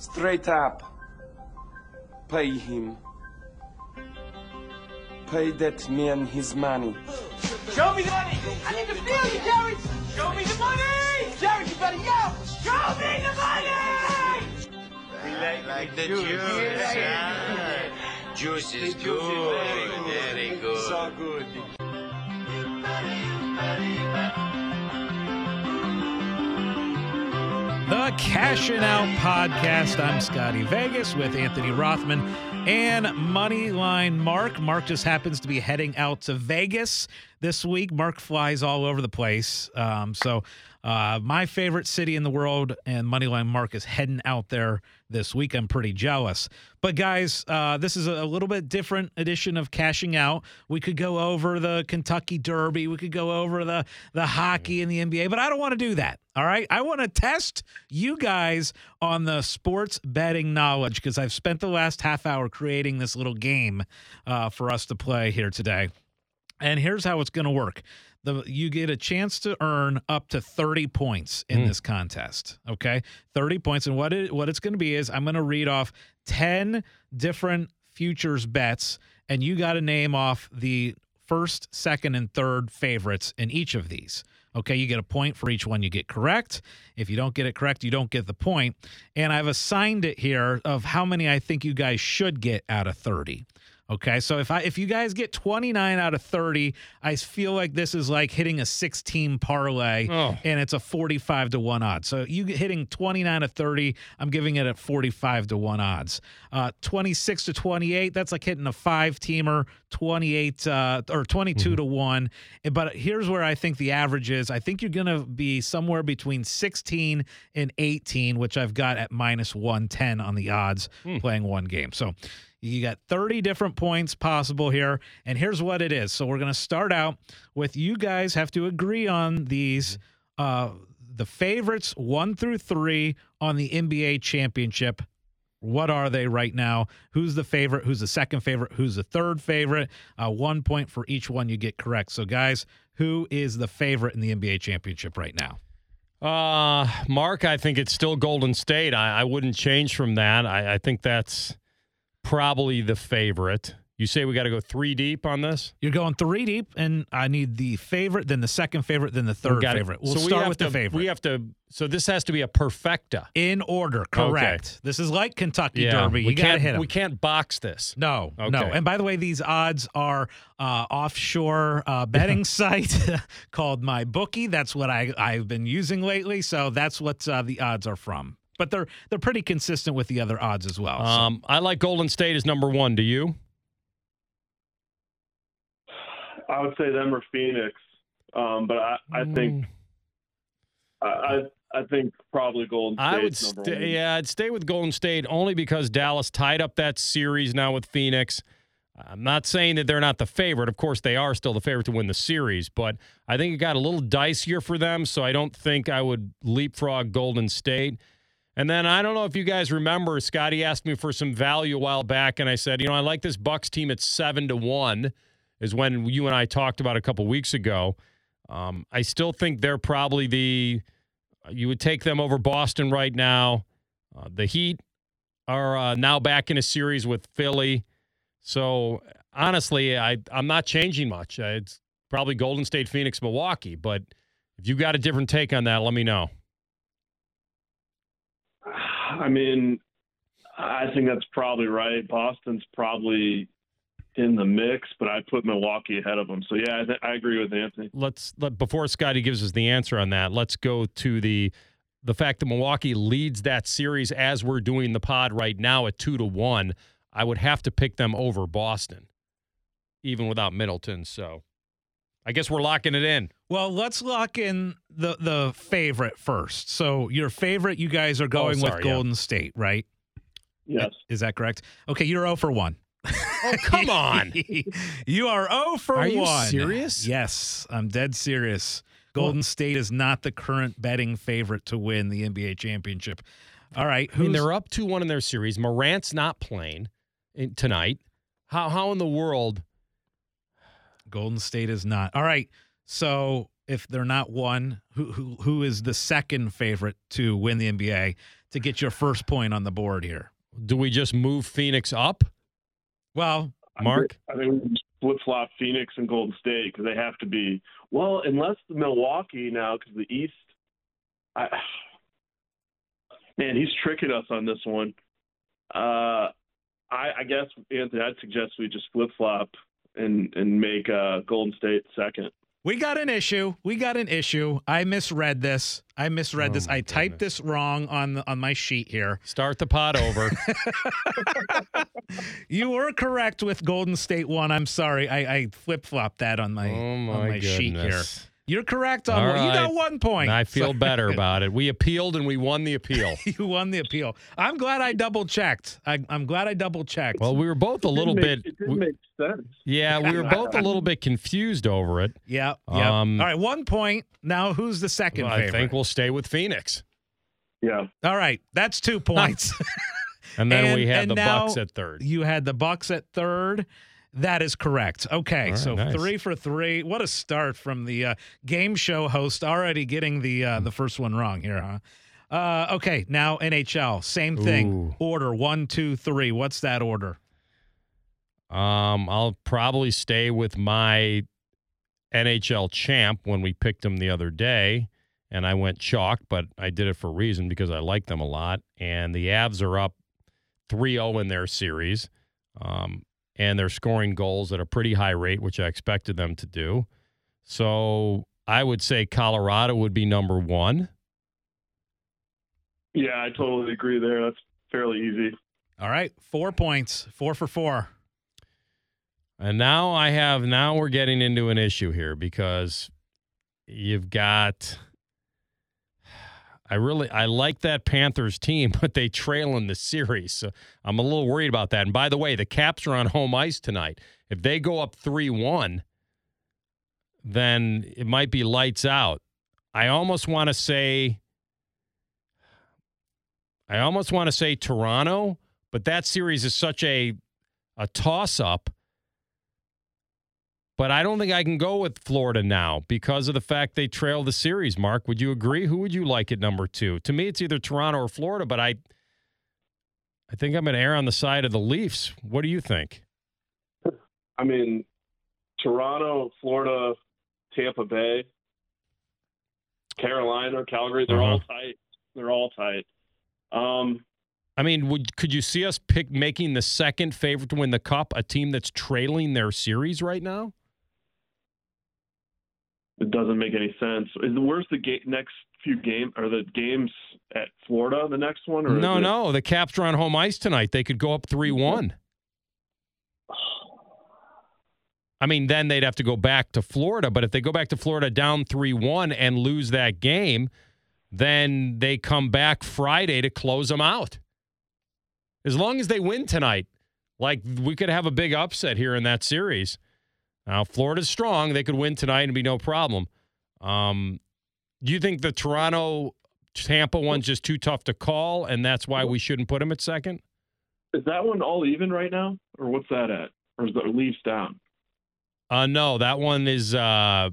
Straight up. Pay him. Pay that man his money. Show me the money! I need to feel you, Jared! Show me the money! Jared, you better yell! Show me the money! like, like the juice. ah. Juice is good. Very good. So good. The Cashing Out Podcast. I'm Scotty Vegas with Anthony Rothman and Moneyline Mark. Mark just happens to be heading out to Vegas this week. Mark flies all over the place. Um, so, uh, my favorite city in the world, and Moneyline Mark is heading out there this week. I'm pretty jealous. But, guys, uh, this is a little bit different edition of Cashing Out. We could go over the Kentucky Derby, we could go over the, the hockey and the NBA, but I don't want to do that. All right. I want to test you guys on the sports betting knowledge because I've spent the last half hour creating this little game uh, for us to play here today. And here's how it's going to work. The, you get a chance to earn up to 30 points in hmm. this contest. Okay. 30 points. And what it, what it's going to be is I'm going to read off 10 different futures bets, and you got to name off the first, second, and third favorites in each of these. Okay, you get a point for each one you get correct. If you don't get it correct, you don't get the point. And I've assigned it here of how many I think you guys should get out of 30. Okay, so if I if you guys get 29 out of 30, I feel like this is like hitting a 16 parlay Oh. and it's a 45 to 1 odds. So you hitting 29 to 30, I'm giving it at 45 to 1 odds. Uh 26 to 28, that's like hitting a 5 teamer, 28 uh or 22 to 1. But here's where I think the average is. I think you're going to be somewhere between 16 and 18, which I've got at minus 110 on the odds playing one game. So you got 30 different points possible here. And here's what it is. So we're going to start out with you guys have to agree on these uh the favorites 1 through 3 on the NBA championship. What are they right now? Who's the favorite? Who's the second favorite? Who's the third favorite? Uh, one point for each one you get correct. So, guys, who is the favorite in the NBA championship right now? Uh, Mark, I think it's still Golden State. I, I wouldn't change from that. I, I think that's probably the favorite. You say we got to go three deep on this? You're going three deep, and I need the favorite, then the second favorite, then the third favorite. We'll So we start have with to, the favorite. We have to. So this has to be a perfecta. in order, correct. This is like Kentucky Derby. we You got to can't. hit 'em. We can't box this. No, no. And by the way, these odds are uh, offshore uh, betting site called MyBookie. That's what I I've been using lately. So that's what uh, the odds are from. But they're they're pretty consistent with the other odds as well. So- Um, I like Golden State as number one. Do you? I would say them or Phoenix, um, but I, I Mm. think I, I I think probably Golden State's I would, number sta- one. yeah, I'd stay with Golden State only because Dallas tied up that series now with Phoenix. I'm not saying that they're not the favorite. Of course, they are still the favorite to win the series, but I think it got a little dicier for them, so I don't think I would leapfrog Golden State. And then I don't know if you guys remember, Scotty asked me for some value a while back, and I said, you know, I like this Bucks team at seven to one. Is when you and I talked about a couple weeks ago. Um, I still think they're probably the you would take them over Boston right now. Uh, the Heat are uh, now back in a series with Philly. So honestly, I I'm not changing much. Uh, It's probably Golden State, Phoenix, Milwaukee. But if you got a different take on that, let me know. I mean, I think that's probably right. Boston's probably in the mix, but I put Milwaukee ahead of them. So yeah, I, th- I agree with Anthony. Let's let before Scotty gives us the answer on that. Let's go to the the fact that Milwaukee leads that series as we're doing the pod right now at two to one. I would have to pick them over Boston, even without Middleton. So I guess we're locking it in. Well, let's lock in the the favorite first. So your favorite, you guys are oh, going sorry, with yeah. Golden State, right? Yes. Is that correct? Okay, you're 0 for 1. Oh, come on. you are 0 for Are 1. you serious? Yes, I'm dead serious. Golden State is not the current betting favorite to win the NBA championship. All right, I mean, they're up 2 1 in their series. Morant's not playing in, tonight. How, how in the world? Golden State is not. All right. So if they're not one, who who who is the second favorite to win the NBA to get your first point on the board here? Do we just move Phoenix up? Well, Mark? I think we flip flop Phoenix and Golden State because they have to be well, unless Milwaukee now because the East. I, man, he's tricking us on this one. Uh, I, I guess Anthony, I'd suggest we just flip flop and and make uh, Golden State second. We got an issue. We got an issue. I misread this. I misread Oh, this. I typed this wrong on the, on my sheet here. Start the pot over. You were correct with Golden State one. I'm sorry. I, I flip flopped that on my oh my, on my sheet here. Goodness. You're correct on All one. You got one point. I feel So- better about it. We appealed and we won the appeal. you won the appeal. I'm glad I double checked. I, I'm glad I double checked. Well, we were both a little It didn't bit. It didn't we- make sense. yeah, we were both a little bit confused over it. yeah, yeah. um, All right, one point. Now, who's the second I favorite? think we'll stay with Phoenix. Yeah. All right, that's two points. And then And- we had the now Bucks at third. you had the Bucks at third. That is correct. Okay, right, so nice. three for three. What a start from the uh, game show host already getting the uh, the first one wrong here, huh? Uh, okay, now NHL, same thing. Ooh. Order one, two, three. What's that order? Um, I'll probably stay with my NHL champ when we picked him the other day, and I went chalk, but I did it for a reason because I like them a lot. And the Avs are up 3-0 in their series, um, and they're scoring goals at a pretty high rate, which I expected them to do. So I would say Colorado would be number one. Yeah, I totally agree there. That's fairly easy. All right, four points, four for four. And now I have now we're getting into an issue here because you've got I really I like that Panthers team, but they trail in the series. So I'm a little worried about that. And by the way, the Caps are on home ice tonight. If they go up 3-1, then it might be lights out. I almost want to say I almost want to say Toronto, but that series is such a a toss up. But I don't think I can go with Florida now because of the fact they trail the series. Mark, would you agree? Who would you like at number two? To me, it's either Toronto or Florida, but I I think I'm going to err on the side of the Leafs. What do you think? I mean, Toronto, Florida, Tampa Bay, Carolina, Calgary, they're all Uh-huh. tight. They're all tight. Um, I mean, would could you see us pick making the second favorite to win the cup a team that's trailing their series right now? It doesn't make any sense. Is where's the ga- next few game or the games at Florida? The next one? Or No, it- no. The Caps are on home ice tonight. They could go up 3 1. I mean, then they'd have to go back to Florida. But if they go back to Florida down 3 1 and lose that game, then they come back Friday to close them out. As long as they win tonight, like we could have a big upset here in that series. Now, Florida's strong. They could win tonight and be no problem. Um, do you think the Toronto Tampa one's just too tough to call, and that's why we shouldn't put them at second? Is that one all even right now, or what's that at? Or is the Leafs down? Uh, no, that one is. Uh,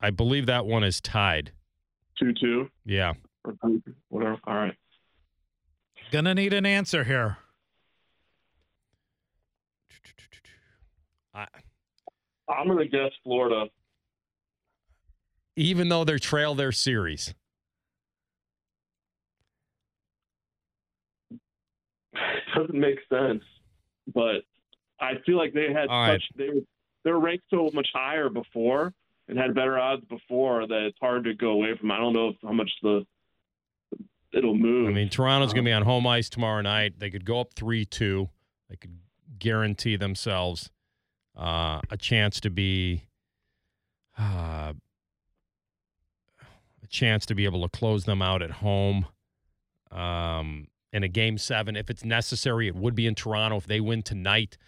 I believe that one is tied. Two two Yeah. or whatever. All right. Gonna need an answer here. I'm gonna guess Florida. even though they're trail their series, It doesn't make sense, but I feel like they had All right. such they were they were ranked so much higher before and had better odds before that it's hard to go away from. I don't know if, how much the it'll move. I mean, Toronto's going to be uh-huh. on home ice tomorrow night. They could go up three two. They could guarantee themselves uh, a chance to be uh, a chance to be able to close them out at home um, in a game seven if it's necessary. It would be in Toronto if they win tonight.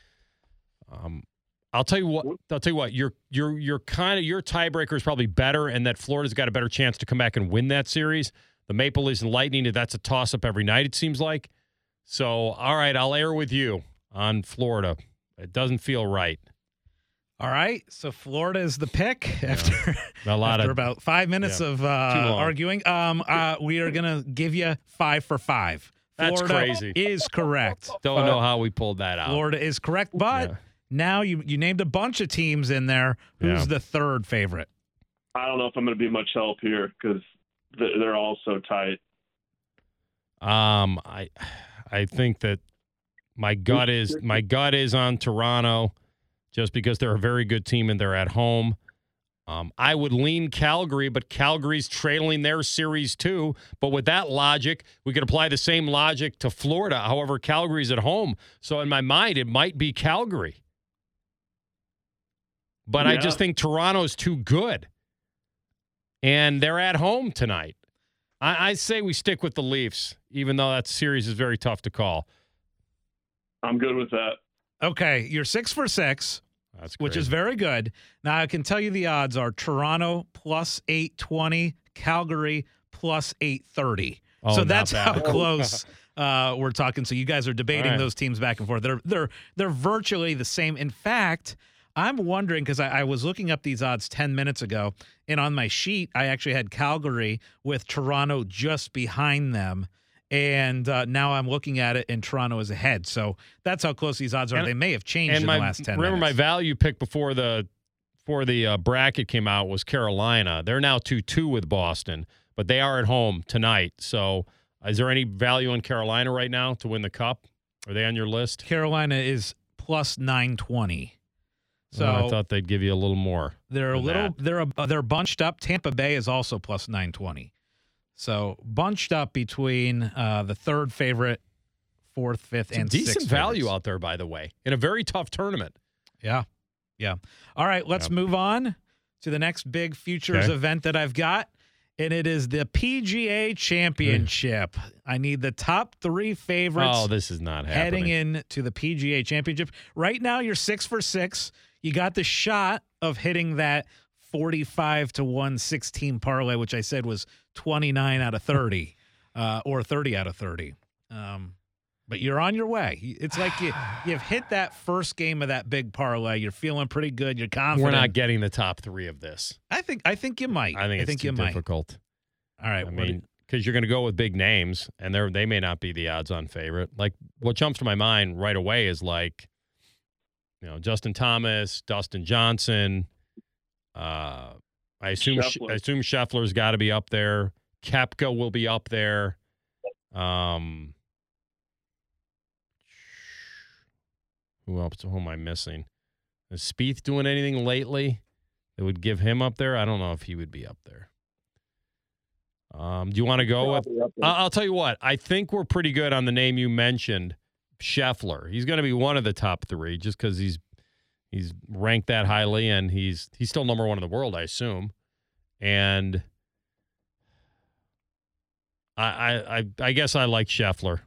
Um, I'll tell you what. I'll tell you what. Your your your kind of your tiebreaker is probably better, and that Florida's got a better chance to come back and win that series. The Maple Leafs and Lightning. That's a toss up every night. It seems like. So all right, I'll air with you on Florida. It doesn't feel right. All right, so Florida is the pick after A lot after of about five minutes yeah, of uh, arguing. Um, uh, we are gonna give you five for five. That's Florida crazy. Is correct. don't know how we pulled that out. Florida is correct, but Yeah. now you you named a bunch of teams in there. Who's Yeah. the third favorite? I don't know if I'm going to be much help here because they're all so tight. Um, I, I think that my gut is my gut is on Toronto, just because they're a very good team and they're at home. Um, I would lean Calgary, but Calgary's trailing their series too. But with that logic, we could apply the same logic to Florida. However, Calgary's at home, so in my mind, it might be Calgary. But I just think Toronto's too good, and they're at home tonight. I, I say we stick with the Leafs, even though that series is very tough to call. I'm good with that. Okay, you're six for six. That's which is very good. Now I can tell you the odds are Toronto plus 820, Calgary plus 830. Oh, so that's how close uh, we're talking. So you guys are debating right. those teams back and forth. They're they're they're virtually the same. In fact, I'm wondering because I, I was looking up these odds 10 minutes ago, and on my sheet I actually had Calgary with Toronto just behind them. And uh, now I'm looking at it, and Toronto is ahead. So that's how close these odds are. And- they may have changed in my the last ten. remember my value pick before the before the uh, bracket came out was Carolina. They're now two two with Boston, but they are at home tonight. So is there any value in Carolina right now to win the cup? Are they on your list? Carolina is plus 920. So Oh, I thought they'd give you a little more. they're a little that. they're a, they're bunched up. Tampa Bay is also plus 920. So bunched up between uh, the third favorite, fourth, fifth, and decent sixth value favorites. out there, by the way, in a very tough tournament. Yeah, yeah. All right, let's Yep. move on to the next big futures Okay. event that I've got, and it is the PGA Championship. I need the top three favorites. Oh, this is not heading happening. in to the PGA Championship. Right now, you're six for six. You got the shot of hitting that 45 to 116 parlay, which I said was 29 out of 30 uh, or 30 out of 30. Um, but you're on your way. It's like you, you've hit that first game of that big parlay. You're feeling pretty good. You're confident. We're not getting the top three of this. I think I think you might. I think it's you too might. difficult. All right. I mean, because you're going to go with big names, and they they may not be the odds-on favorite. Like what jumps to my mind right away is like, you know, Justin Thomas, Dustin Johnson. Uh, I assume Scheffler. I assume Scheffler's got to be up there. Koepka will be up there. Um, who else? Who am I missing? Is Spieth doing anything lately that would give him up there? I don't know if he would be up there. Um, do you want to go with? Probably up. I- I'll tell you what. I think we're pretty good on the name you mentioned, Scheffler. He's going to be one of the top three just because he's he's ranked that highly and he's he's still number one in the world, I assume. And I I I, I guess I like Scheffler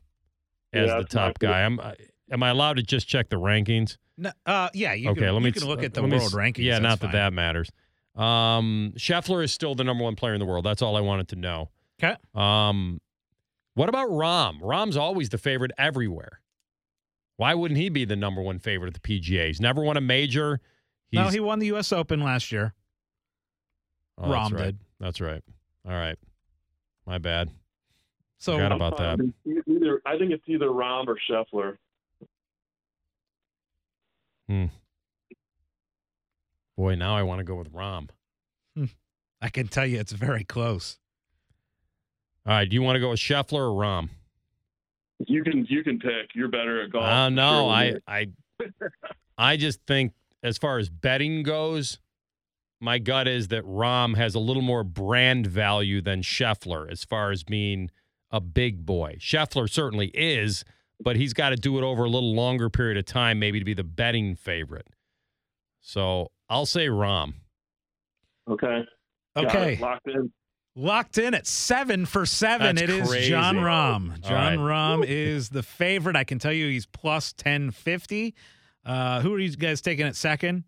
as Yeah, the top guy. I'm I- am I allowed to just check the rankings? no, uh, yeah. You okay, can, let you me can look at the let me world rankings. Yeah, not fine. that that matters. Um, Scheffler is still the number one player in the world. That's all I wanted to know. Okay. Um, what about Rahm? Rahm's always the favorite everywhere. Why wouldn't he be the number one favorite at the PGA? He's never won a major. He's, No, he won the U.S. Open last year. oh, that's Rahm right. did. That's right. All right. My bad. So Forgot I'm about that. Either, I think it's either Rahm or Scheffler. Hmm. Boy, now I want to go with Rahm. I can tell you it's very close. All right. Do you want to go with Scheffler or Rahm? You can you can pick. You're better at golf. Uh, no, sure I. I, I just think as far as betting goes, my gut is that Rahm has a little more brand value than Scheffler as far as being a big boy. Scheffler certainly is, but he's got to do it over a little longer period of time, maybe to be the betting favorite. So I'll say Rahm. Okay. Okay. Locked in. Locked in at seven for seven. That's It is crazy. Jon Rahm. All Jon right. Rahm is the favorite. I can tell you he's plus 1050. Uh, who are you guys taking at second?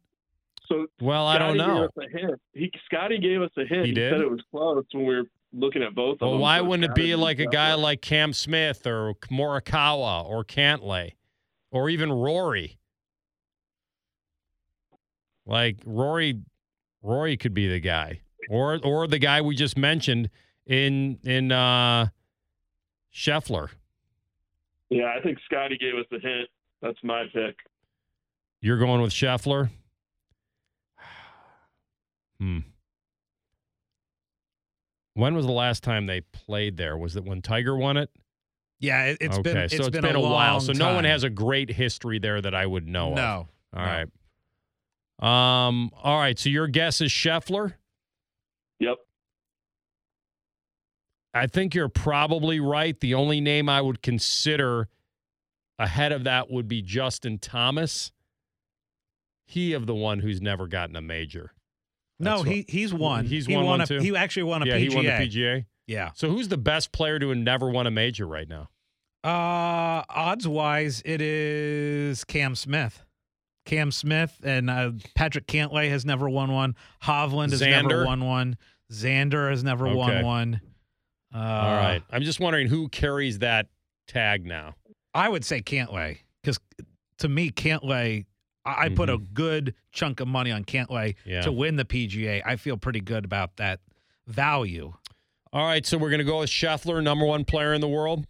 So Well, I don't know. Gave us a hint. He Scotty gave us a hint. He did? said it was close when we were looking at both of Well, them. why so wouldn't it be like a guy like Cam Smith or Morikawa or Cantlay or even Rory? Like Rory, Rory could be the guy, or or the guy we just mentioned in in uh, Scheffler. Yeah, I think Scotty gave us a hint. That's my pick. You're going with Scheffler. Hmm. When was the last time they played there? Was it when Tiger won it? Yeah, it, has okay, been so it's it's been, a, while. long So no one has a great history there that I would know of. no. All right. Um. All right. So your guess is Scheffler. Yep. I think you're probably right. The only name I would consider ahead of that would be Justin Thomas. He of the one who's never gotten a major. No, That's he he's won. He's he won one a, too? He actually won a yeah, PGA. he won the PGA. Yeah. So who's the best player to have never won a major right now? Uh, odds wise, it is Cam Smith. Cam Smith and uh, Patrick Cantlay has never won one. Hovland has Xander? never won one. Xander has never Okay. won one. Uh, All right. I'm just wondering who carries that tag now. I would say Cantlay because to me, Cantlay, I, I put a good chunk of money on Cantlay Mm-hmm. Yeah. to win the PGA. I feel pretty good about that value. All right. So we're going to go with Scheffler, number one player in the world.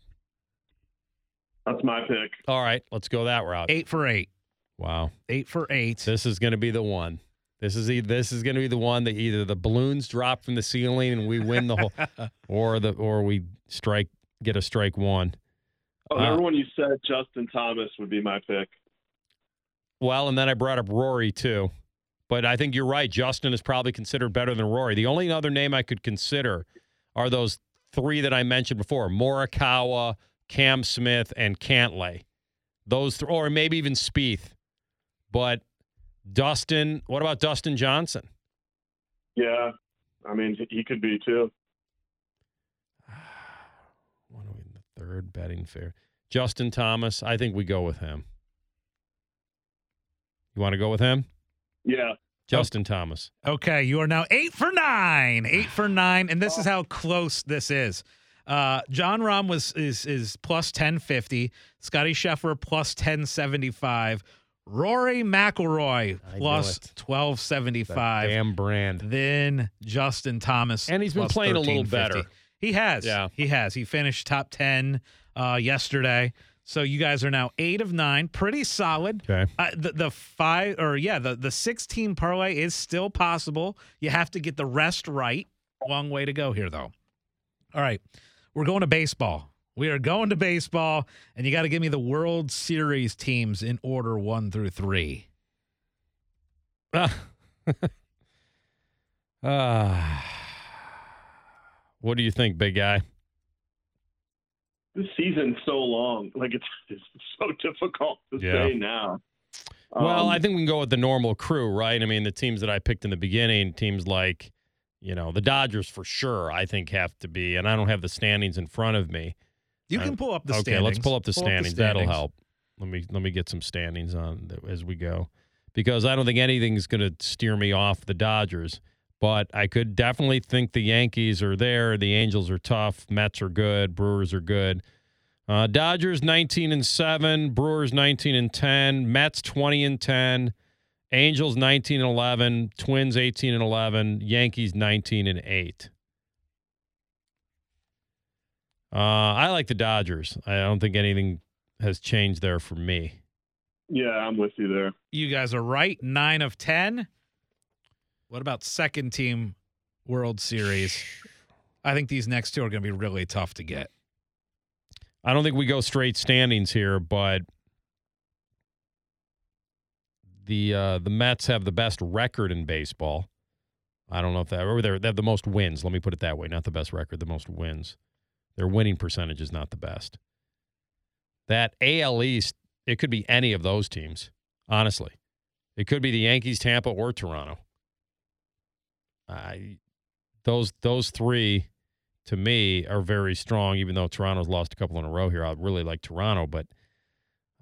That's my pick. All right. Let's go that route. Eight for eight. Wow. Eight for eight. This is going to be the one. This is e- this is going to be the one that either the balloons drop from the ceiling and we win the whole, or the or we strike get a strike one. Oh, Wow. everyone you said Justin Thomas would be my pick. Well, and then I brought up Rory too, but I think you're right. Justin is probably considered better than Rory. The only other name I could consider are those three that I mentioned before: Morikawa, Cam Smith, and Cantlay. Those, th- or maybe even Spieth. But Dustin, what about Dustin Johnson? Yeah, I mean he could be too. What are we in the third betting fair? Justin Thomas. I think we go with him. You want to go with him? Yeah, Justin Thomas. Okay, you are now eight for nine. Eight for nine, and this is how close this is. Uh, Jon Rahm was is is plus ten fifty. Scottie Scheffler plus ten seventy five. Rory McIlroy plus twelve seventy five. Damn brand. Then Justin Thomas, And he's been playing a little 1350. better. He has. Yeah. he has. He finished top ten uh, yesterday. So you guys are now eight of nine, pretty solid. Okay. Uh, the the five or yeah the the sixteen parlay is still possible. You have to get the rest right. Long way to go here though. All right, we're going to baseball. We are going to baseball, and you got to give me the World Series teams in order one through three. Ah. what do you think, big guy? this season's so long. Like it's it's so difficult to Yeah. say now. Well, Um, I think we can go with the normal crew, right? I mean, the teams that I picked in the beginning, teams like, you know, the Dodgers for sure, I think have to be, and I don't have the standings in front of me. You can pull up the okay, standings. let's pull up the standings. That'll help. Let me let me get some standings on as we go, because I don't think anything's going to steer me off the Dodgers. But I could definitely think the Yankees are there. The Angels are tough. Mets are good. Brewers are good. Uh, Dodgers 19 and 7, Brewers 19 and 10, Mets 20 and 10, Angels 19 and 11, Twins 18 and 11, Yankees 19 and 8. Uh, I like the Dodgers. I don't think anything has changed there for me. yeah, I'm with you there. You guys are right. Nine of ten. What about second team World Series? I think these next two are going to be really tough to get. I don't think we go straight standings here, but the uh, the Mets have the best record in baseball. I don't know if that or they're, they have the most wins. Let me put it that way. Not the best record, the most wins. Their winning percentage is not the best. That AL East, it could be any of those teams. Honestly, it could be the Yankees, Tampa, or Toronto. I those those three to me are very strong, even though Toronto's lost a couple in a row here. I really like Toronto, but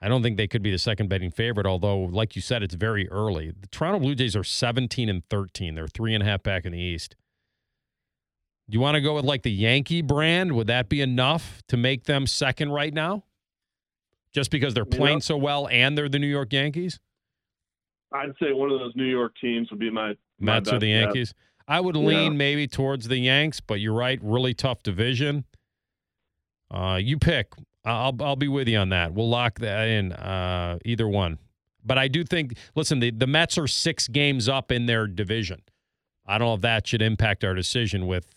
I don't think they could be the second betting favorite, although, like you said, it's very early. The Toronto Blue Jays are 17 and 13. They're three and a half back in the East. Do you want to go with like the Yankee brand? Would that be enough to make them second right now? Just because they're playing Yep. so well and they're the New York Yankees? I'd say one of those New York teams would be my my Mets or the bet. Yankees? I would lean Yeah. maybe towards the Yanks, but you're right. Really tough division. Uh, you pick. I'll I'll be with you on that. We'll lock that in. Uh, either one. But I do think. Listen, the the Mets are six games up in their division. I don't know if that should impact our decision. With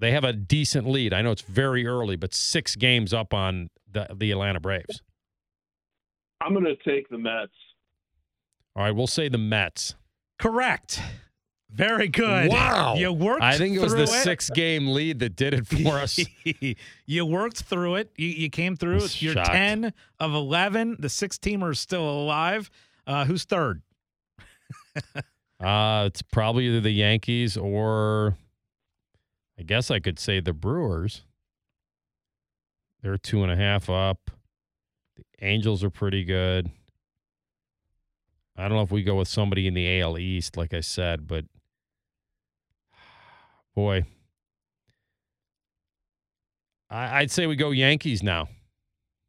they have a decent lead. I know it's very early, but six games up on the the Atlanta Braves. I'm going to take the Mets. All right, we'll say the Mets. Correct. Very good. Wow. You worked I think it was the through six game lead that did it for us. you worked through it. You, you came through. I'm You're shocked. 10 of 11. The six teamer is still alive. Uh, who's third? Uh, it's probably either the Yankees or I guess I could say the Brewers. They're two and a half up. The Angels are pretty good. I don't know if we go with somebody in the AL East, like I said, but boy, I, I'd say we go Yankees now.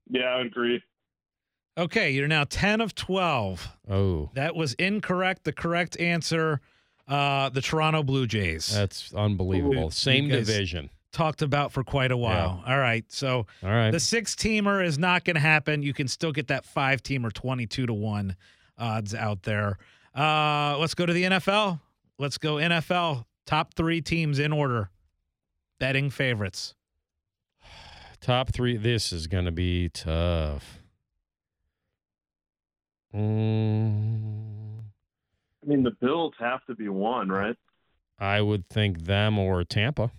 Yeah, I would agree. Okay, you're now 10 of 12. Oh, That was incorrect. The correct answer, uh, the Toronto Blue Jays. that's unbelievable. Ooh. Same division. Talked about for quite a while. All right. So All right. the six teamer is not going to happen. You can still get that five teamer 22 to 1 odds out there. Uh, let's go to the NFL. Let's go NFL. Top three teams in order. Betting favorites. Top three. This is going to be tough. Mm, I mean, the Bills have to be one, right? I would think them or Tampa.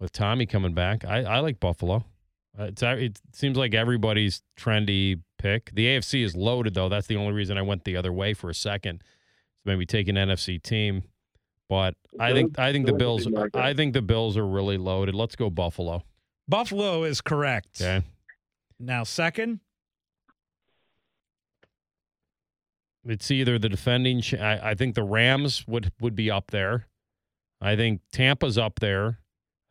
With Tommy coming back, I, I like Buffalo. Uh, It's, it seems like everybody's trendy pick. The AFC is loaded, though. That's the only reason I went the other way for a second. Maybe take an NFC team, but I think I think the Bills Bills. would be my guess. I think the Bills are really loaded. Let's go Buffalo. Buffalo is correct. Okay. Now, second, It's either the defending. ch- I, I think the Rams would would be up there. I think Tampa's up there.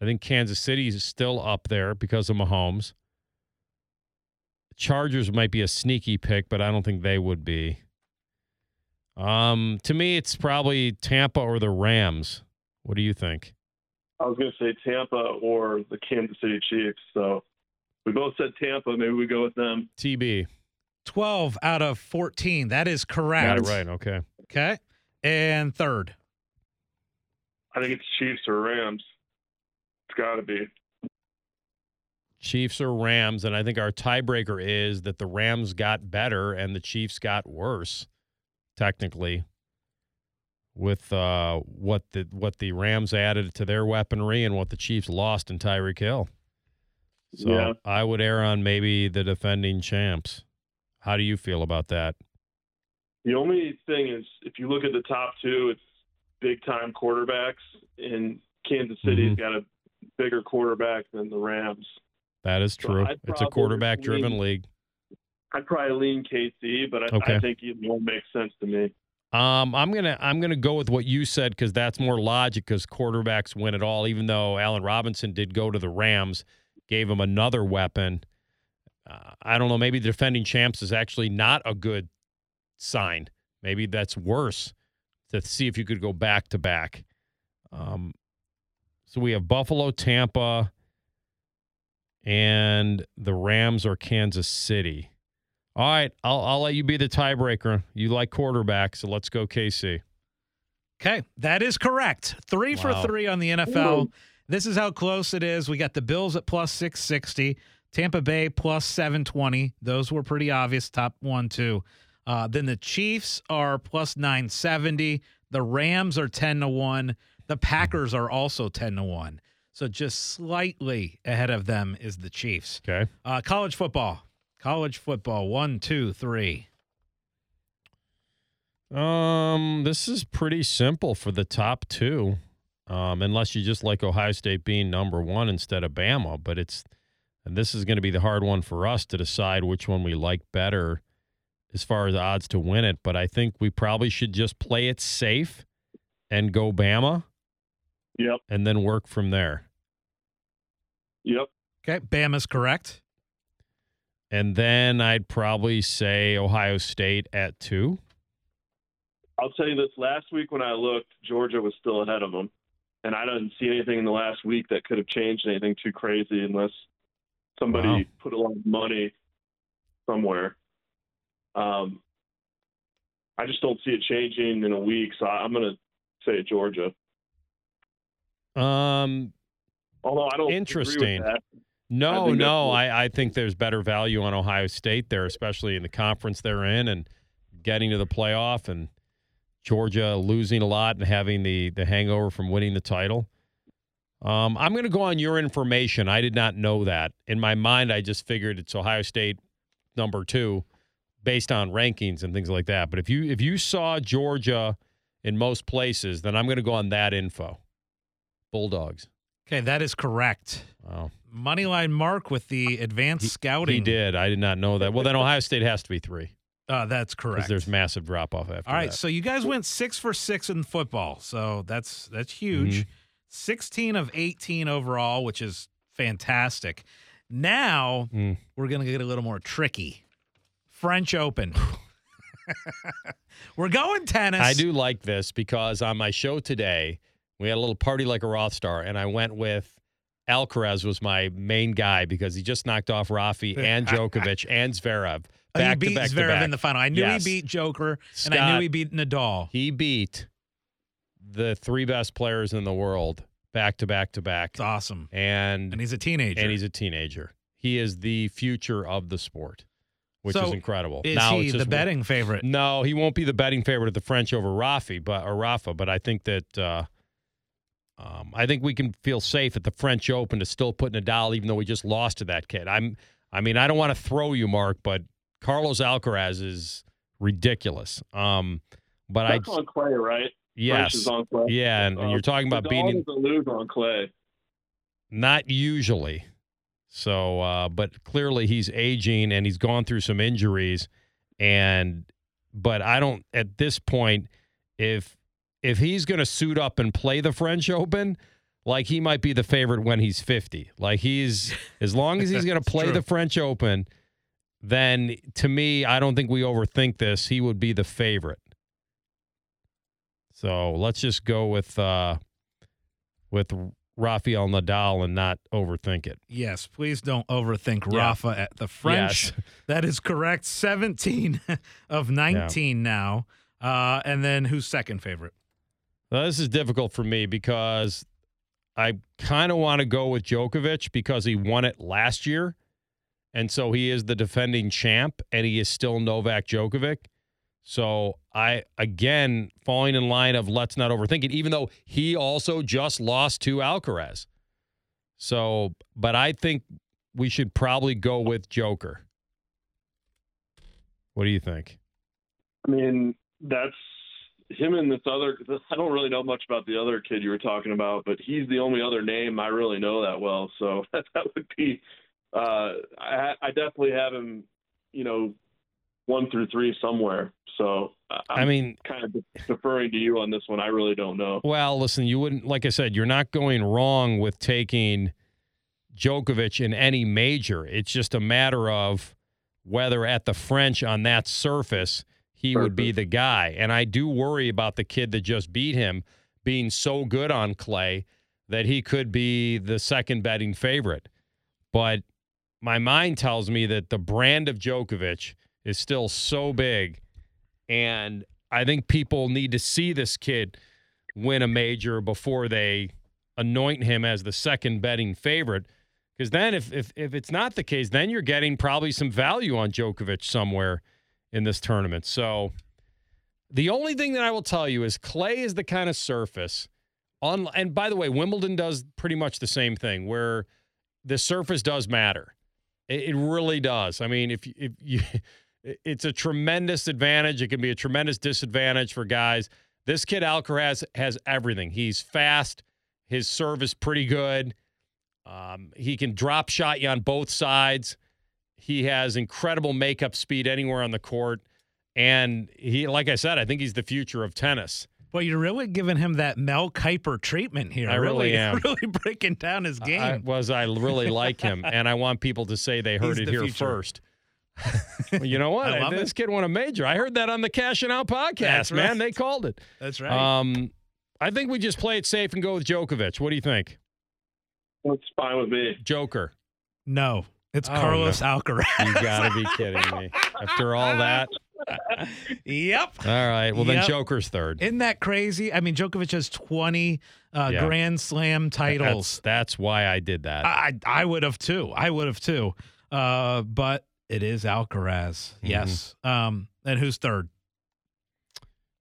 I think Kansas City is still up there because of Mahomes. Chargers might be a sneaky pick, but I don't think they would be. Um, to me, it's probably Tampa or the Rams. What do you think? I was going to say Tampa or the Kansas City Chiefs. So we both said Tampa. Maybe we go with them. TB. 12 out of 14. That is Got correct. it right. Okay. Okay. And third. I think it's Chiefs or Rams. It's got to be. Chiefs or Rams, and I think our tiebreaker is that the Rams got better and the Chiefs got worse, technically, with uh, what the what the Rams added to their weaponry and what the Chiefs lost in Tyreek Hill. So Yeah. I would err on maybe the defending champs. How do you feel about that? The only thing is, if you look at the top two, it's big time quarterbacks, and Kansas City's Mhm. got a bigger quarterback than the Rams. That is true. I'd It's a quarterback driven league. I'd probably lean KC, but I, Okay. I think either one makes sense to me. Um, I'm gonna I'm gonna go with what you said because that's more logic because quarterbacks win it all. Even though Allen Robinson did go to the Rams, gave him another weapon. Uh, I don't know. Maybe the defending champs is actually not a good sign. Maybe that's worse to see if you could go back to back. Um, so we have Buffalo, Tampa, and the Rams or Kansas City. All right, I'll I'll let you be the tiebreaker. You like quarterback, so let's go KC. Okay. That is correct. Three Wow. for three on the NFL. This is how close it is. We got the Bills at plus 660, Tampa Bay plus 720. Those were pretty obvious. Top one, two. Uh, then the Chiefs are plus 970. The Rams are 10 to 1. The Packers are also 10 to 1. So just slightly ahead of them is the Chiefs. Okay. Uh, college football. College football. One, two, three. Um, this is pretty simple for the top two, um, unless you just like Ohio State being number one instead of Bama. But it's, and this is going to be the hard one for us to decide which one we like better as far as odds to win it. But I think we probably should just play it safe and go Bama Yep. and then work from there. Yep. Okay. Bama's correct. And then I'd probably say Ohio State at two. I'll tell you this: last week when I looked, Georgia was still ahead of them, and I didn't see anything in the last week that could have changed anything too crazy unless somebody Wow. put a lot of money somewhere. Um, I just don't see it changing in a week, so I'm going to say Georgia. Um, Although I don't Interesting. that. no, think no, I, I think there's better value on Ohio State there, especially in the conference they're in and getting to the playoff and Georgia losing a lot and having the the hangover from winning the title. Um, I'm going to go on your information. I did not know that. In my mind, I just figured it's Ohio State number two, based on rankings and things like that. But if you if you saw Georgia in most places, then I'm going to go on that info. Bulldogs. Okay, that is correct. Wow. Moneyline Mark with the advanced scouting. He did. I did not know that. Well, then Ohio State has to be three Uh, that's because correct. there's massive drop off after All right, that. so you guys went six for six in football, so that's that's huge. Mm-hmm. Sixteen of eighteen overall, which is fantastic. Now Mm. we're gonna get a little more tricky. French Open. we're going tennis. I do like this because on my show today, we had a little party like a Roth star, and I went with Alcaraz was my main guy because he just knocked off Rafi and Djokovic and Zverev Oh, he beat to back to Zverev back. in the final. I knew Yes. he beat Joker, and I knew he beat Nadal. He beat the three best players in the world back to back to back, It's awesome, and and he's a teenager. and he's a teenager. He is the future of the sport, which So, is incredible. is now he it's the betting favorite? No, he won't be the betting favorite at the French over Rafi, but or Rafa. But I think that uh, um, I think we can feel safe at the French Open to still put Nadal, even though we just lost to that kid. I'm. I mean, I don't want to throw you, Mark, but Carlos Alcaraz is ridiculous. Um, but That's I on clay, right? Yes, yeah, and, and Uh, you're talking about beating doesn't lose on clay. Not usually. So, uh, but clearly he's aging and he's gone through some injuries. And, but I don't, at this point, if, if he's going to suit up and play the French Open, like he might be the favorite when he's 50. Like he's, as long as he's going to play true. the French Open, then to me, I don't think we overthink this. He would be the favorite. So let's just go with, uh, with Rafael Nadal and not overthink it. Yes, please don't overthink Yeah. Rafa at the French. Yes. That is correct. 17 of 19 now. Uh, and then who's second favorite? Now, this is difficult for me because I kind of want to go with Djokovic because he won it last year. And so he is the defending champ and he is still Novak Djokovic. So I, again, falling in line of let's not overthink it, even though he also just lost to Alcaraz. So, but I think we should probably go with Joker. What do you think? I mean, that's him and this other. I don't really know much about the other kid you were talking about, but he's the only other name I really know that well. So that would be. Uh, I, I definitely have him, you know, one through three somewhere. So I- I'm I mean, kind of deferring to you on this one. I really don't know. Well, listen, you wouldn't, like I said, you're not going wrong with taking Djokovic in any major. It's just a matter of whether at the French on that surface he would be the guy. And I do worry about the kid that just beat him being so good on clay that he could be the second betting favorite. But my mind tells me that the brand of Djokovic is still so big. And I think people need to see this kid win a major before they anoint him as the second betting favorite. Because then, if, if if it's not the case, then you're getting probably some value on Djokovic somewhere in this tournament. So, the only thing that I will tell you is clay is the kind of surface. On and by the way, Wimbledon does pretty much the same thing, where the surface does matter. It, it really does. I mean, if if you, it's a tremendous advantage. It can be a tremendous disadvantage for guys. This kid Alcaraz has everything. He's fast. His serve is pretty good. Um, he can drop shot you on both sides. He has incredible makeup speed anywhere on the court. And he, like I said, I think he's the future of tennis. Well, you're really giving him that Mel Kiper treatment here. I really am. Really breaking down his game. I, was I really like him, and I want people to say they heard He's it the here future. first. Well, you know what? I love this it. kid won a major. I heard that on the Cash and Out podcast, That's man. right. They called it. That's right. Um, I think we just play it safe and go with Djokovic. What do you think? That's fine with me. Joker. no, it's Oh, Carlos You Alcaraz. You got to be kidding me. After all that. yep. All right. Well, then Yep. Joker's third. Isn't that crazy? I mean, Djokovic has 20 uh, Yeah. Grand Slam titles. That's, that's why I did that. I I would have too. I would have too. Uh, but it is Alcaraz. Mm-hmm. Yes. Um, and who's third?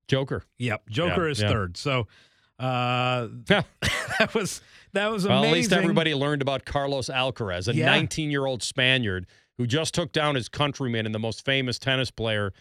Joker. Yep, Joker Yeah, is yeah. third. So uh, Yeah. that was that was Well, amazing. at least everybody learned about Carlos Alcaraz, a Yeah. 19 year old Spaniard who just took down his countryman and the most famous tennis player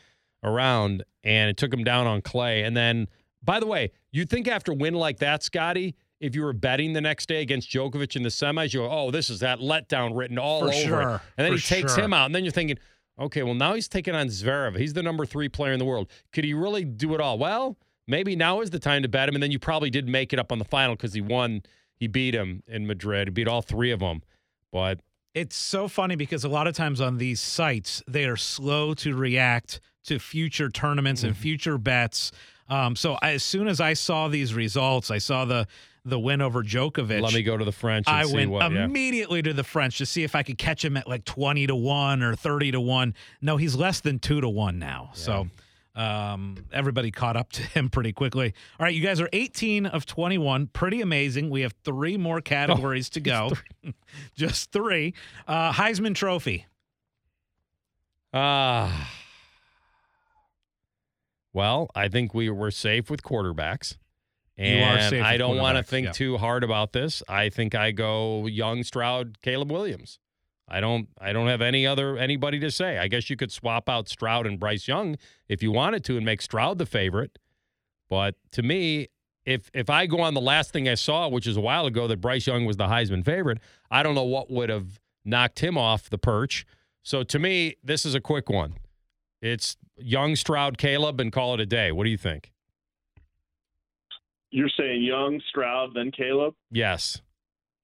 around, and it took him down on clay. And then, by the way, you'd think after a win like that, Scotty, if you were betting the next day against Djokovic in the semis, you go, oh, this is that letdown written all For over. it. And then For he takes sure. him out, and then you're thinking, okay, well, now he's taking on Zverev. He's the number three player in the world. Could he really do it all? Well, maybe now is the time to bet him. And then you probably did make it up on the final because he won. He beat him in Madrid. He beat all three of them. But It's so funny because a lot of times on these sites, they are slow to react to future tournaments Mm-hmm. and future bets. Um, so I, as soon as I saw these results, I saw the the win over Djokovic. let me go to the French and I see went what. yeah. immediately to the French to see if I could catch him at like 20 to 1 or 30 to 1. No, he's less than 2 to 1 now. So um, everybody caught up to him pretty quickly. All right, you guys are 18 of 21. Pretty amazing. We have three more categories to go. Just three. Uh, Heisman Trophy. Ah. Well, I think we were safe with quarterbacks. You And are safe I don't want to think yeah. too hard about this. I think I go Young, Stroud, Caleb Williams. I don't I don't have any other anybody to say. I guess you could swap out Stroud and Bryce Young if you wanted to and make Stroud the favorite. But to me, if if I go on the last thing I saw, which is a while ago that Bryce Young was the Heisman favorite, I don't know what would have knocked him off the perch. So to me, this is a quick one. It's Young, Stroud, Caleb, and call it a day. What do you think? You're saying Young, Stroud, then Caleb. Yes.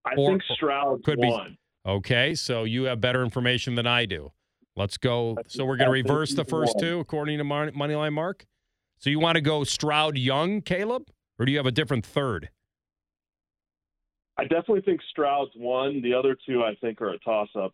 I Or- think Stroud could be- Okay, so you have better information than I do. Let's go. So we're going to reverse the first two according to Mon- Moneyline Mark. So you want to go Stroud Young, Caleb, or do you have a different third? I definitely think Stroud's one. The other two, I think, are a toss-up.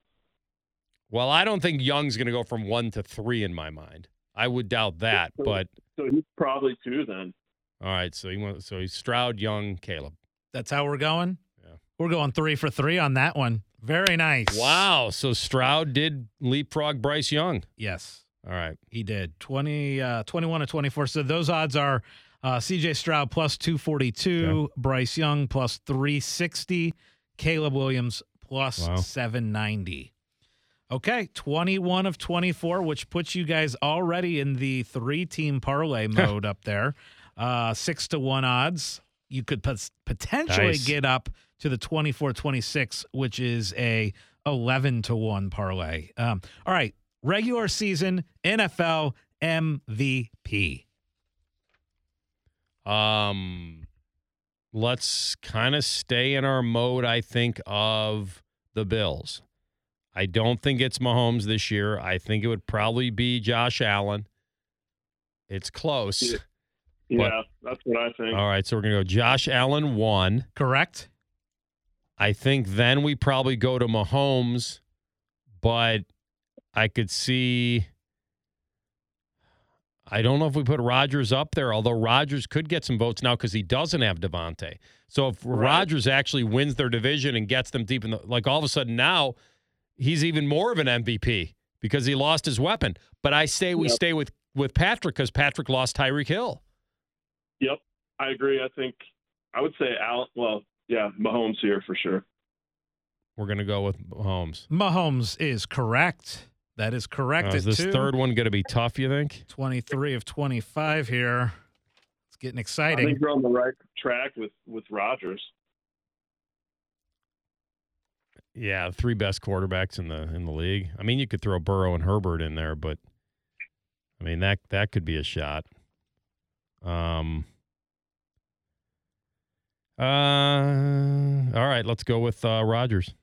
Well, I don't think Young's going to go from one to three in my mind. I would doubt that, but So he's probably two then. all right. So he went. So he's Stroud, Young, Caleb. That's how we're going? Yeah. We're going three for three on that one. Very nice. Wow. So Stroud did leapfrog Bryce Young. Yes. All right. He did 20, uh, 21 to 24. So those odds are uh, CJ Stroud plus 242, Bryce Young plus 360, Caleb Williams plus Wow. 790. Okay, 21 of 24, which puts you guys already in the three team parlay mode up there. Uh, six to one odds. You could potentially Nice. get up to the 24 26, which is a 11 to 1 parlay. Um, all right, regular season NFL MVP. Um, let's kind of stay in our mode, I think, of the Bills. I don't think it's Mahomes this year. I think it would probably be Josh Allen. It's close. Yeah. But- Yeah, that's what I think. All right, so we're going to go Josh Allen one. Correct? I think then we probably go to Mahomes, but I could see. I don't know if we put Rodgers up there, although Rodgers could get some votes now because he doesn't have Davante. So if Right. Rodgers actually wins their division and gets them deep in the like, all of a sudden now he's even more of an MVP because he lost his weapon. But I say we Yep. stay with with Patrick because Patrick lost Tyreek Hill. Yep, I agree. I think I would say Al. Well, yeah, Mahomes here for sure. We're gonna go with Mahomes. Mahomes is correct. That is correct. Uh, is this two. third one gonna be tough? You think? 23 of 25 here. It's getting I exciting. think you're on the right track with with Rodgers. Yeah, three best quarterbacks in the in the league. I mean, you could throw Burrow and Herbert in there, but I mean that that could be a shot. Um. Uh. All right, let's go with uh, Rodgers.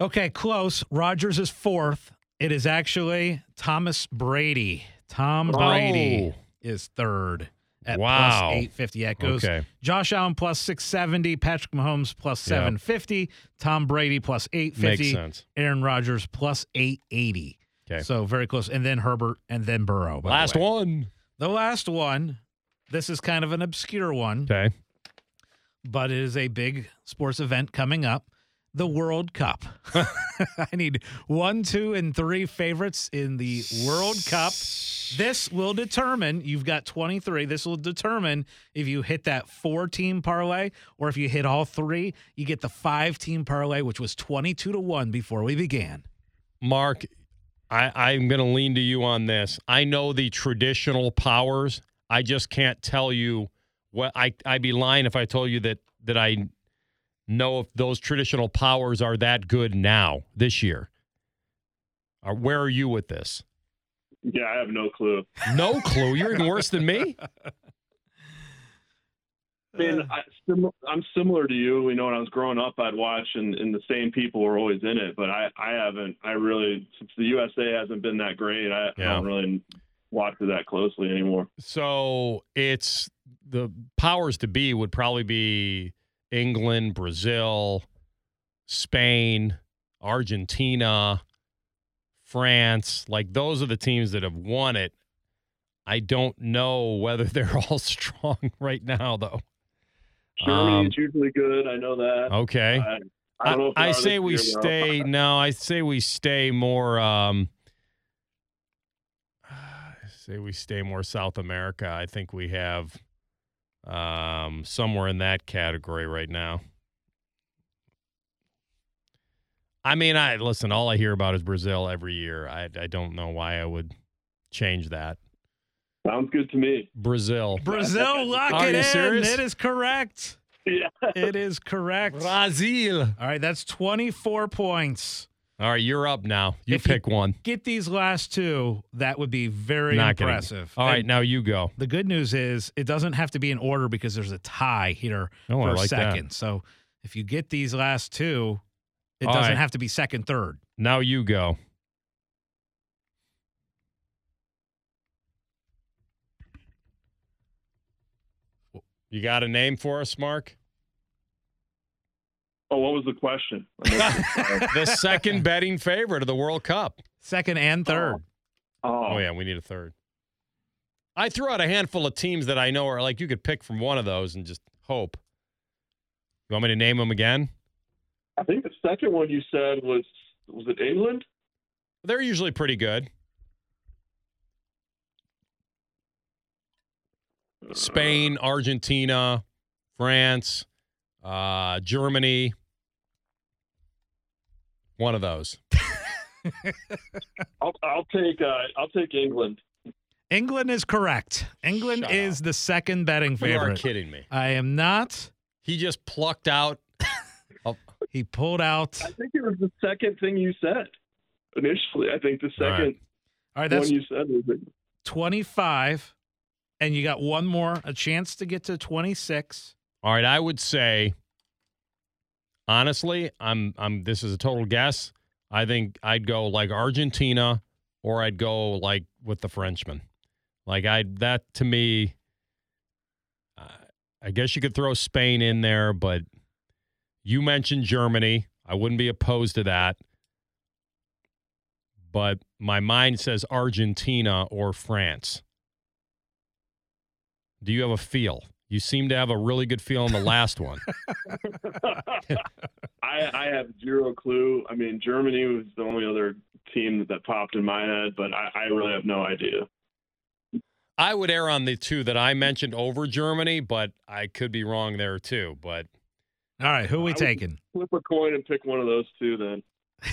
Okay, close. Rodgers is fourth. It is actually Thomas Brady. Tom Oh. Brady is third at Wow. plus 850. Yeah, it goes Okay. Josh Allen plus 670, Patrick Mahomes plus Yeah. 750, Tom Brady plus 850, Makes. Aaron Rodgers plus 880. Okay. So very close. And then Herbert and then Burrow. the Last way. one. The last one. This is kind of an obscure one, Okay. but it is a big sports event coming up. The World Cup. I need one, two, and three favorites in the World Cup. This will determine, you've got 23. This will determine if you hit that four team parlay or if you hit all three, you get the five team parlay, which was 22 to 1 before we began. Mark, I, I'm going to lean to you on this. I know the traditional powers. I just can't tell you what I, I'd be lying if I told you that, that I know if those traditional powers are that good now, this year. Or where are you with this? Yeah, I have no clue. No clue. You're even worse than me. I mean, I, sim- I'm similar to you. You know, when I was growing up, I'd watch, and, and the same people were always in it. But I, I haven't. I really, since the USA hasn't been that great, I, I don't really watch it that closely anymore. So it's the powers to be would probably be England, Brazil, Spain, Argentina, France. Like those are the teams that have won it. I don't know whether they're all strong right now, though. Germany Um, is usually good. I know that. Okay. I, I don't know. If I say we stay. No, I say we stay more. Um, I say we stay more South America. I think we have um, somewhere in that category right now. I mean, I listen. All I hear about is Brazil every year. I I don't know why I would change that. Sounds good to me. Brazil, Brazil, lock Are it in. serious? It is correct. Yeah. It is correct. Brazil. All right, that's 24 points. All right, you're up now. You If you- pick one. Get these last two, that would be very Not impressive. All right, And now you go. The good news is it doesn't have to be in order because there's a tie here Oh, I for like that. second. So if you get these last two, it All doesn't right. have to be second, third. Now you go. You got a name for us, Mark? Oh, what was the question? I missed it. the second betting favorite of the World Cup. Second and oh. third. oh, Oh, yeah, we need a third. I threw out a handful of teams that I know are like you could pick from one of those and just hope. You want me to name them again? I think the second one you said was was it England? They're usually pretty good. Spain, Argentina, France, uh, Germany. One of those. I'll I'll take uh, I'll take England. England is correct. England Shut is the second betting You are favorite. kidding me. I am not. He just plucked out. He pulled out. I think it was the second thing you said initially. I think the second All right, that's one you said was it. 25. And you got one more, a chance to get to 26. All right, I would say honestly, I'm I'm this is a total guess. I think I'd go like Argentina or I'd go like with the Frenchman. Like I that to me uh, I guess you could throw Spain in there, but you mentioned Germany. I wouldn't be opposed to that. But my mind says Argentina or France. Do you have a feel? You seem to have a really good feel on the last one. I I have zero clue. I mean, Germany was the only other team that popped in my head, but I, I really have no idea. I would err on the two that I mentioned over Germany, but I could be wrong there too. But All right, who are we I taking? Flip a coin and pick one of those two. Then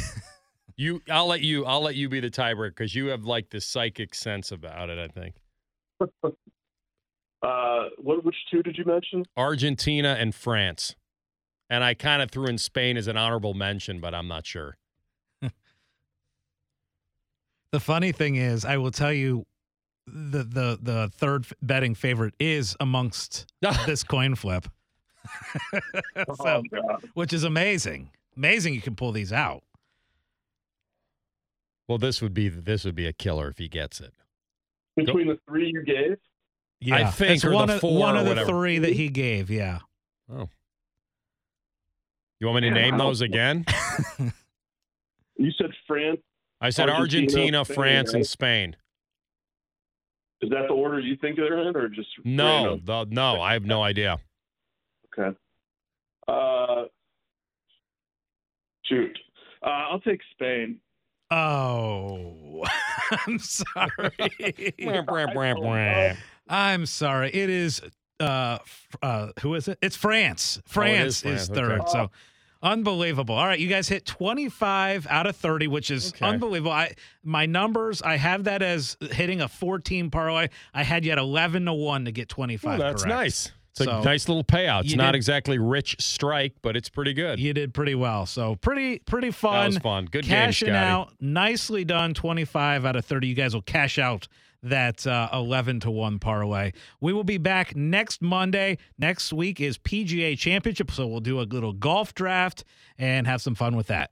you, I'll let you, I'll let you be the tiebreaker because you have like the psychic sense about it. I think uh, what which two did you mention? Argentina and France, and I kind of threw in Spain as an honorable mention, but I'm not sure. The funny thing is, I will tell you the the the third betting favorite is amongst this coin flip. so, oh, which is amazing. Amazing you can pull these out. Well, this would be this would be a killer if he gets it. Between the three you gave, Yeah, I think, it's or the one of, four one or of the whatever. three that he gave. Yeah. Oh. You want me to Yeah, name those again? you said France. I said Argentina, Argentina, Spain, France, and? Spain. Is that the order you think they're in, or just No, the, no, I have no idea. Okay. Uh, shoot. Uh, I'll take Spain. Oh, I'm sorry. I'm sorry. It is uh, uh who is it? It's France. France, Oh, is is, France, okay. third. So unbelievable. All right, you guys hit 25 out of 30, which is Okay. unbelievable. I my numbers, I have that as hitting a 14 parlay. I had you at 11 to 1 to get 25 Oh, that's correct. nice. It's a nice little payout. It's not did- exactly Rich Strike, but it's pretty good. You did pretty well. So pretty pretty fun. that was fun. Good game, Cashing Scotty. out. Nicely done. 25 out of 30. You guys will cash out that uh, 11 to 1 parlay. We will be back next Monday. Next week is PGA Championship. So we'll do a little golf draft and have some fun with that.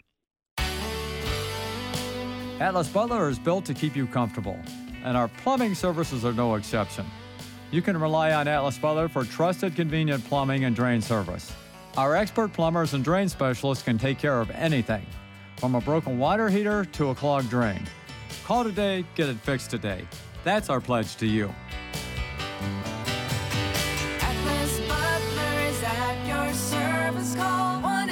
Atlas Butler is built to keep you comfortable, and our plumbing services are no exception. You can rely on Atlas Butler for trusted, convenient plumbing and drain service. Our expert plumbers and drain specialists can take care of anything, from a broken water heater to a clogged drain. Call today, get it fixed today. That's our pledge to you. Atlas Butler is at your service call.